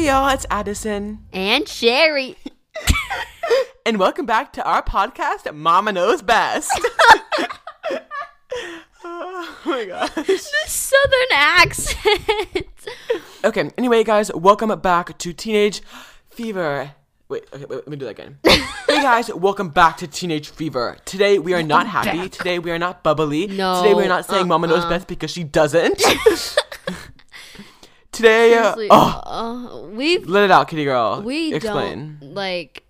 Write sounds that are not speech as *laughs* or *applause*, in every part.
Hey y'all, it's Addison. And Sherry. *laughs* And welcome back to our podcast, Mama Knows Best. *laughs* *laughs* oh my gosh. The Southern accent. Okay, anyway, guys, welcome back to Teenage Fever. Wait, okay, wait, let me do that again. hey guys, welcome back to Teenage Fever. Today we are not happy. back. Today we are not bubbly. No, Today we are not saying Mama knows uh-uh. best because she doesn't. Today, uh, Seriously, oh, uh, we've let it out, kitty girl. we Explain. don't like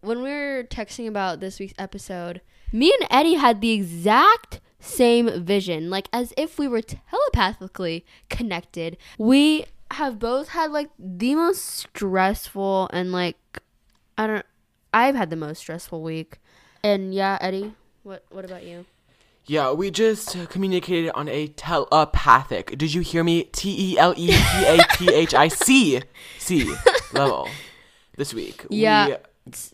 when we were texting about this week's episode. Me and Eddie had the exact same vision, like as if we were telepathically connected. We have both had like the most stressful and like I don't. I've had the most stressful week, and yeah, Eddie. What What about you? Yeah, we just communicated on a telepathic. Did you hear me? T E L E P A T H I C C level this week. Yeah. We,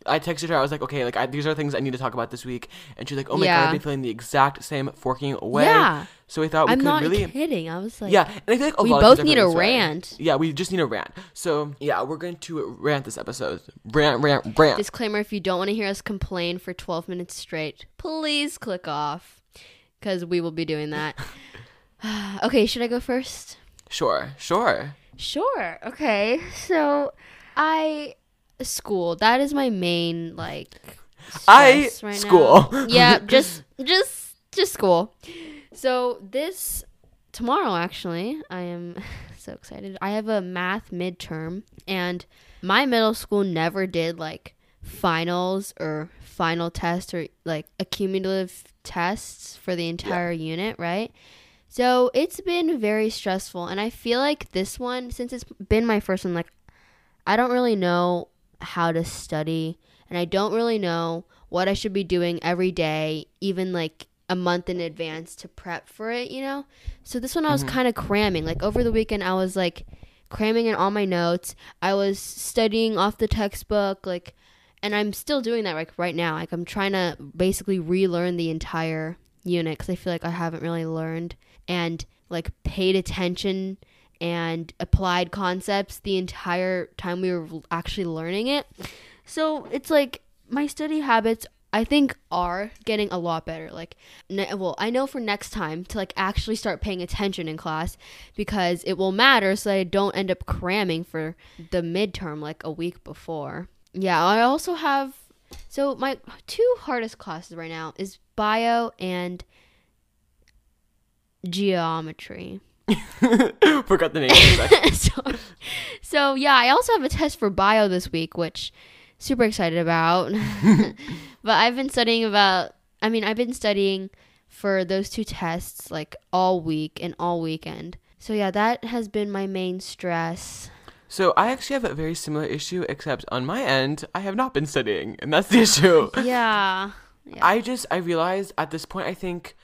I texted her. I was like, okay, like I, these are things I need to talk about this week, and she's like, oh my god, I've been feeling the exact same forking way. Yeah. So we thought we I'm could not really. kidding. I was like, Yeah, and I feel like a we lot both of need a feeling this way. rant. Yeah, we just need a rant. So yeah, we're going to rant this episode. Rant, rant, rant. Disclaimer: If you don't want to hear us complain for 12 minutes straight, please click off, because we will be doing that. *sighs* okay, should I go first? Sure, sure. Sure. Okay. So, I school. That is my main like. I- right school. now. *laughs* yeah, just just just school. So this tomorrow actually, I am *laughs* so excited. I have a math midterm, and my middle school never did like finals or final tests or like accumulative tests for the entire unit, right? So it's been very stressful, and I feel like this one, since it's been my first one, like I don't really know how to study, and I don't really know what I should be doing every day, even like a month in advance to prep for it, you know? So this one I was mm-hmm. kind of cramming. Like over the weekend, I was like cramming in all my notes. I was studying off the textbook, like, and I'm still doing that like right now. Like I'm trying to basically relearn the entire unit because I feel like I haven't really learned and like paid attention and applied concepts the entire time we were actually learning it. So it's like my study habits I think are getting a lot better. Like, ne- well, I know for next time to like actually start paying attention in class because it will matter so I don't end up cramming for the midterm like a week before. Yeah, I also have so my two hardest classes right now is bio and geometry. *laughs* Forgot the name. for a second. so, so yeah, I also have a test for bio this week, which super excited about. *laughs* but I've been studying about. I mean, I've been studying for those two tests like all week and all weekend. So yeah, that has been my main stress. So I actually have a very similar issue, except on my end, I have not been studying, and that's the issue. *laughs* Yeah. Yeah. I just I realized at this point I think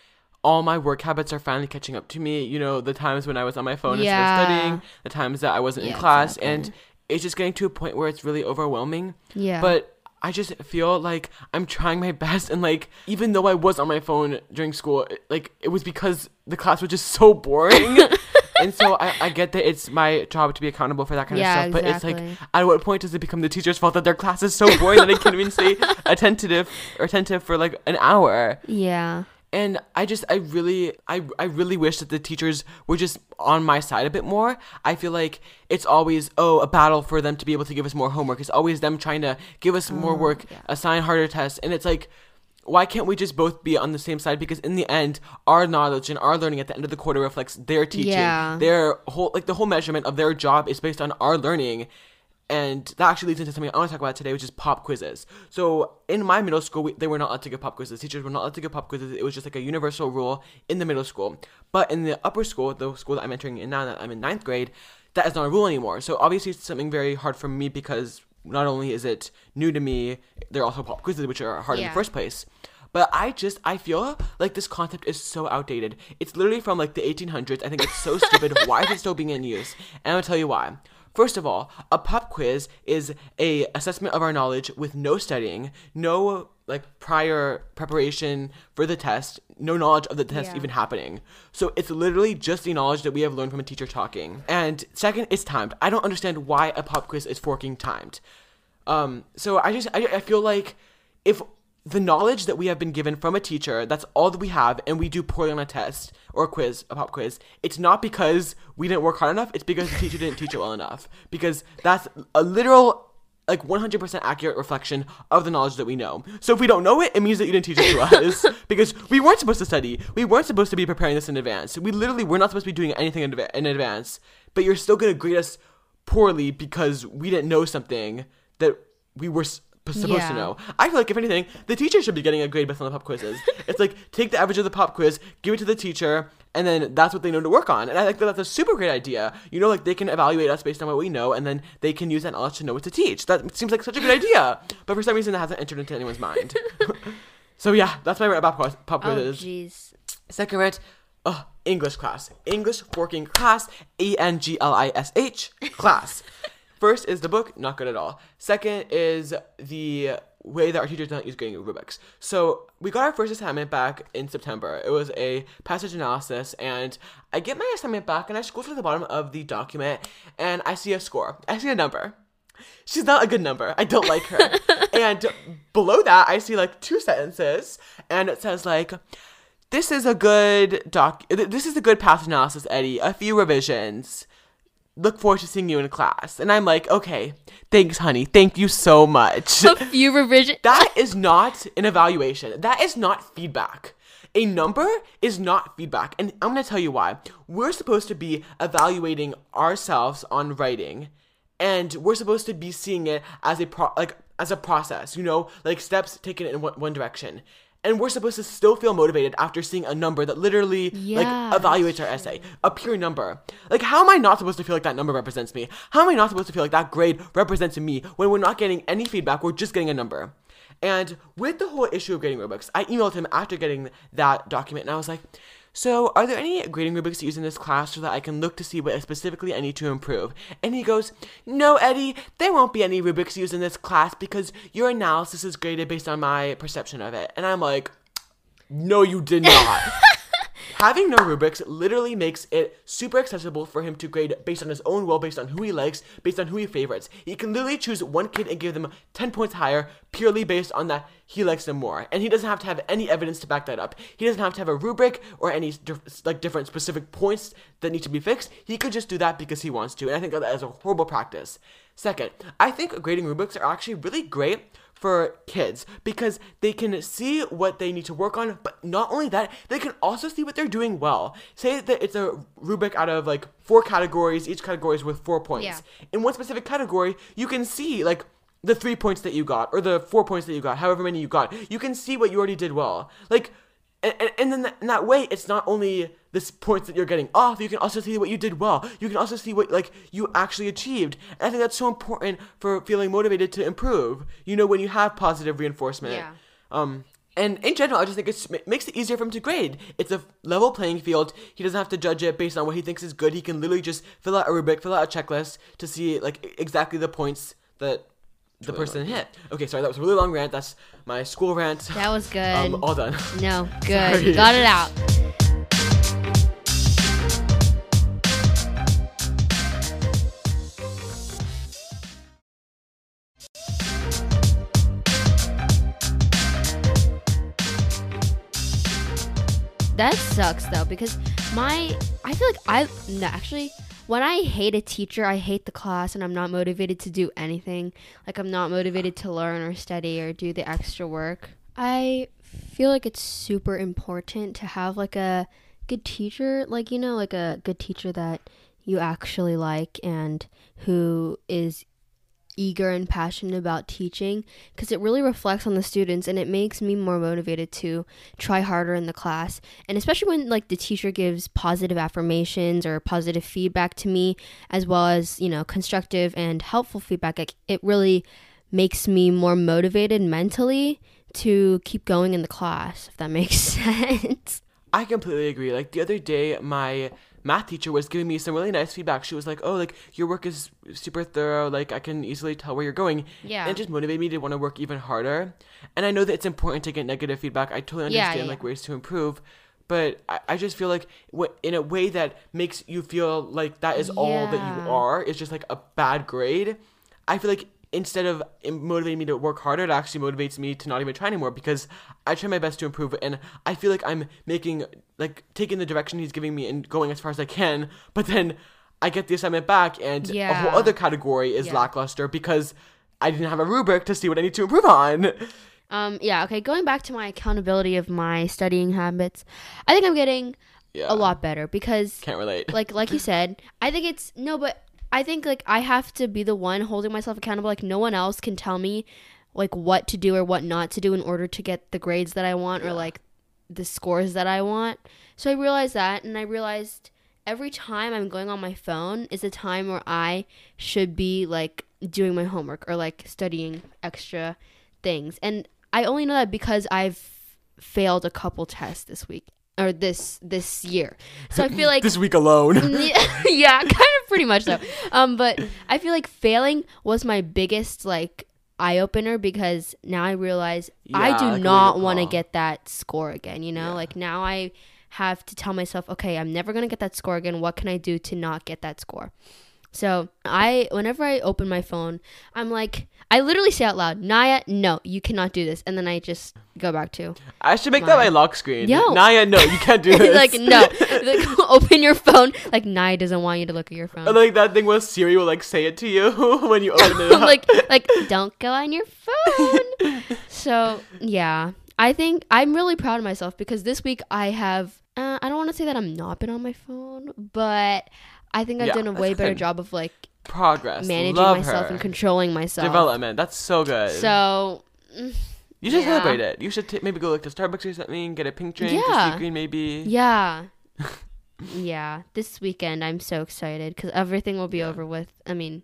all my work habits are finally catching up to me. You know, the times when I was on my phone instead of studying, the times that I wasn't in class, exactly. and it's just getting to a point where it's really overwhelming. yeah. But I just feel like I'm trying my *laughs* best, and like even though I was on my phone during school, like it was because the class was just so boring. *laughs* and so I, I get that it's my job to be accountable for that kind Yeah, of stuff. But it's like, at what point does it become the teacher's fault that their class is so boring that I can't even stay *laughs* attentive or attentive for like an hour? yeah. And I just, I really, I, I really wish that the teachers were just on my side a bit more. I feel like it's always, oh, a battle for them to be able to give us more homework. It's always them trying to give us more oh, work, Oh, yeah. assign harder tests. And it's like, why can't we just both be on the same side? Because in the end, our knowledge and our learning at the end of the quarter reflects their teaching. Yeah. Their whole, like the whole measurement of their job is based on our learning. And that actually leads into something I want to talk about today, which is pop quizzes. So in my middle school, we, they were not allowed to give pop quizzes. Teachers were not allowed to give pop quizzes. It was just like a universal rule in the middle school. But in the upper school, the school that I'm entering in now, that I'm in ninth grade, that is not a rule anymore. So obviously, it's something very hard for me because not only is it new to me, they're also pop quizzes which are hard in the first place. But I just I feel like this concept is so outdated. It's literally from like the 1800s. I think it's so *laughs* stupid. Why is it still being in use? And I'll tell you why. First of all, a pop quiz is a assessment of our knowledge with no studying, no like prior preparation for the test, no knowledge of the test Yeah. even happening. So it's literally just the knowledge that we have learned from a teacher talking. And second, it's timed. I don't understand why a pop quiz is forking timed. Um, so I just I, I feel like if the knowledge that we have been given from a teacher, that's all that we have, and we do poorly on a test or a quiz, a pop quiz, it's not because we didn't work hard enough, it's because the teacher didn't teach it well enough. Because that's a literal like 100% accurate reflection of the knowledge that we know. So if we don't know it, it means that you didn't teach it to *laughs* us because we weren't supposed to study. We weren't supposed to be preparing this in advance. We literally were not supposed to be doing anything in, in advance. But you're still going to grade us poorly because we didn't know something that we were s- supposed Yeah. to know. I feel like if anything, the teacher should be getting a grade based on the pop quizzes. it's like take the average of the pop quiz, give it to the teacher, and then that's what they know to work on. And I think that that's a super great idea. You know, like they can evaluate us based on what we know, and then they can use that knowledge to know what to teach. That seems like such a good *laughs* idea. But for some reason, that hasn't entered into anyone's mind. *laughs* so yeah, that's my rant about pop pop Oh, jeez. Second rant, uh, English class. English working class. E N G L I S H class. *laughs* First is the book, not good at all. Second is the way that our teachers don't use grading rubrics. So we got our first assignment back in September. It was a passage analysis, and I get my assignment back, and I scroll to the bottom of the document, and I see a score. I see a number. She's not a good number. I don't like her. *laughs* and below that, I see like two sentences, and it says like, "This is a good doc. This is a good passage analysis, Eddie. A few revisions. Look forward to seeing you in class." And I'm like, "Okay, thanks, honey. Thank you so much." A few revision. that is not an evaluation. That is not feedback. A number is not feedback. And I'm going to tell you why. We're supposed to be evaluating ourselves on writing and we're supposed to be seeing it as a pro- like as a process, you know, like steps taken in one, one direction. And we're supposed to still feel motivated after seeing a number that literally Yeah, like evaluates our essay, a pure number. Like how am I not supposed to feel like that number represents me? How am I not supposed to feel like that grade represents me when we're not getting any feedback, we're just getting a number? And with the whole issue of grading rubrics, I emailed him after getting that document and I was like, so are there any grading rubrics used in this class so that I can look to see what specifically I need to improve? And he goes, no, Eddie, there won't be any rubrics used in this class because your analysis is graded based on my perception of it. And I'm like, no, you did not. *laughs* Having no rubrics literally makes it super accessible for him to grade based on his own will, based on who he likes, based on who he favorites. He can literally choose one kid and give them 10 points higher purely based on that he likes them more. And he doesn't have to have any evidence to back that up. He doesn't have to have a rubric or any like different specific points that need to be fixed. He could just do that because he wants to. And I think that is a horrible practice. Second, I think grading rubrics are actually really great for kids because they can see what they need to work on, but not only that, they can also see what they're doing well. Say that it's a rubric out of like four categories, each category is worth four points. Yeah. In one specific category, you can see like the three points that you got or the four points that you got, however many you got. You can see what you already did well. Like, and, and, and then in that way, it's not only this points that you're getting off, you can also see what you did well. You can also see what like you actually achieved. And I think that's so important for feeling motivated to improve. You know, when you have positive reinforcement. Yeah. Um, and in general, I just think it's, it makes it easier for him to grade. It's a level playing field. He doesn't have to judge it based on what he thinks is good. He can literally just fill out a rubric, fill out a checklist to see like exactly the points that the person hit. Okay, sorry, that was a really long rant. That's my school rant. That was *laughs* good. Um, all done. no, *laughs* good. Sorry. Got it out. That sucks though because my I feel like I no actually when I hate a teacher, I hate the class and I'm not motivated to do anything. Like I'm not motivated to learn or study or do the extra work. I feel like it's super important to have like a good teacher, like you know, like a good teacher that you actually like and who is eager and passionate about teaching because it really reflects on the students and it makes me more motivated to try harder in the class and especially when like the teacher gives positive affirmations or positive feedback to me as well as you know constructive and helpful feedback like, it really makes me more motivated mentally to keep going in the class if that *laughs* makes sense I completely agree. Like the other day, my math teacher was giving me some really nice feedback. She was like, "Oh, like your work is super thorough. Like I can easily tell where you're going." Yeah. And it just motivated me to want to work even harder. And I know that it's important to get negative feedback. I totally understand yeah, like ways to improve. But I, I just feel like wh- in a way that makes you feel like that is all that you are is just like a bad grade. I feel like instead of motivating me to work harder, it actually motivates me to not even try anymore because I try my best to improve and I feel like I'm making like taking the direction he's giving me and going as far as I can, but then I get the assignment back and a whole other category is Yeah. lackluster because I didn't have a rubric to see what I need to improve on. Um, yeah, okay, going back to my accountability of my studying habits, I think I'm getting Yeah. a lot better because Can't relate. like like you *laughs* said, I think it's no, but I think like I have to be the one holding myself accountable. Like no one else can tell me like what to do or what not to do in order to get the grades that I want or like the scores that I want. So I realized that and I realized every time I'm going on my phone is a time where I should be like doing my homework or like studying extra things. And I only know that because I've failed a couple tests this week or this this year. So I feel *laughs* like this week alone. *laughs* *laughs* yeah, kind of pretty much so. Um, but I feel like failing was my biggest like eye opener because now I realize I do not want to get that score again. You know, Yeah. like now I have to tell myself, okay, I'm never gonna get that score again. What can I do to not get that score? So I, whenever I open my phone, I'm like, I literally say out loud, Naya, no, you cannot do this, and then I just go back to I should make that my lock screen. Yo. Naya, no, you can't do *laughs* this. *laughs* like no, *laughs* like, open your phone. Like Naya doesn't want you to look at your phone. Or like that thing where Siri will like say it to you when you open it like like don't go on your phone. so yeah, I think I'm really proud of myself because this week I have. Uh, I don't want to say that I'm not been on my phone, but I think I've Yeah, done a way better job of like progress, managing Love myself her. and controlling myself. development. That's so good. So you should yeah. celebrate it. You should t- maybe go like to Starbucks or something, get a pink drink, Yeah. a sea green maybe. yeah, *laughs* yeah. This weekend I'm so excited because everything will be Yeah. over with. I mean,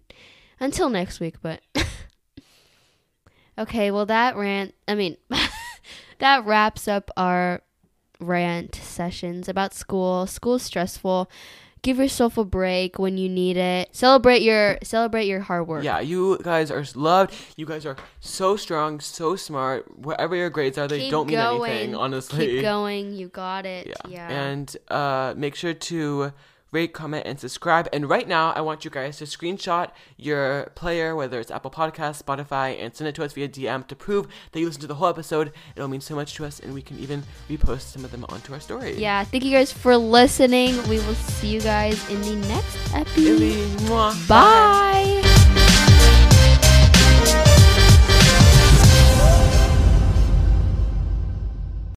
until next week, but *laughs* okay. Well, that rant. I mean, *laughs* that wraps up our rant sessions about school. School's stressful. Give yourself a break when you need it. Celebrate your celebrate your hard work. Yeah, you guys are loved. You guys are so strong, so smart. Whatever your grades are, they Keep don't mean going. anything, honestly. Keep going. You got it. Yeah. Yeah. And uh, make sure to rate, comment, and subscribe. And right now, I want you guys to screenshot your player, whether it's Apple Podcasts, Spotify, and send it to us via DM to prove that you listened to the whole episode. It'll mean so much to us, and we can even repost some of them onto our story. yeah. Thank you guys for listening. We will see you guys in the next episode. Mwah, Bye.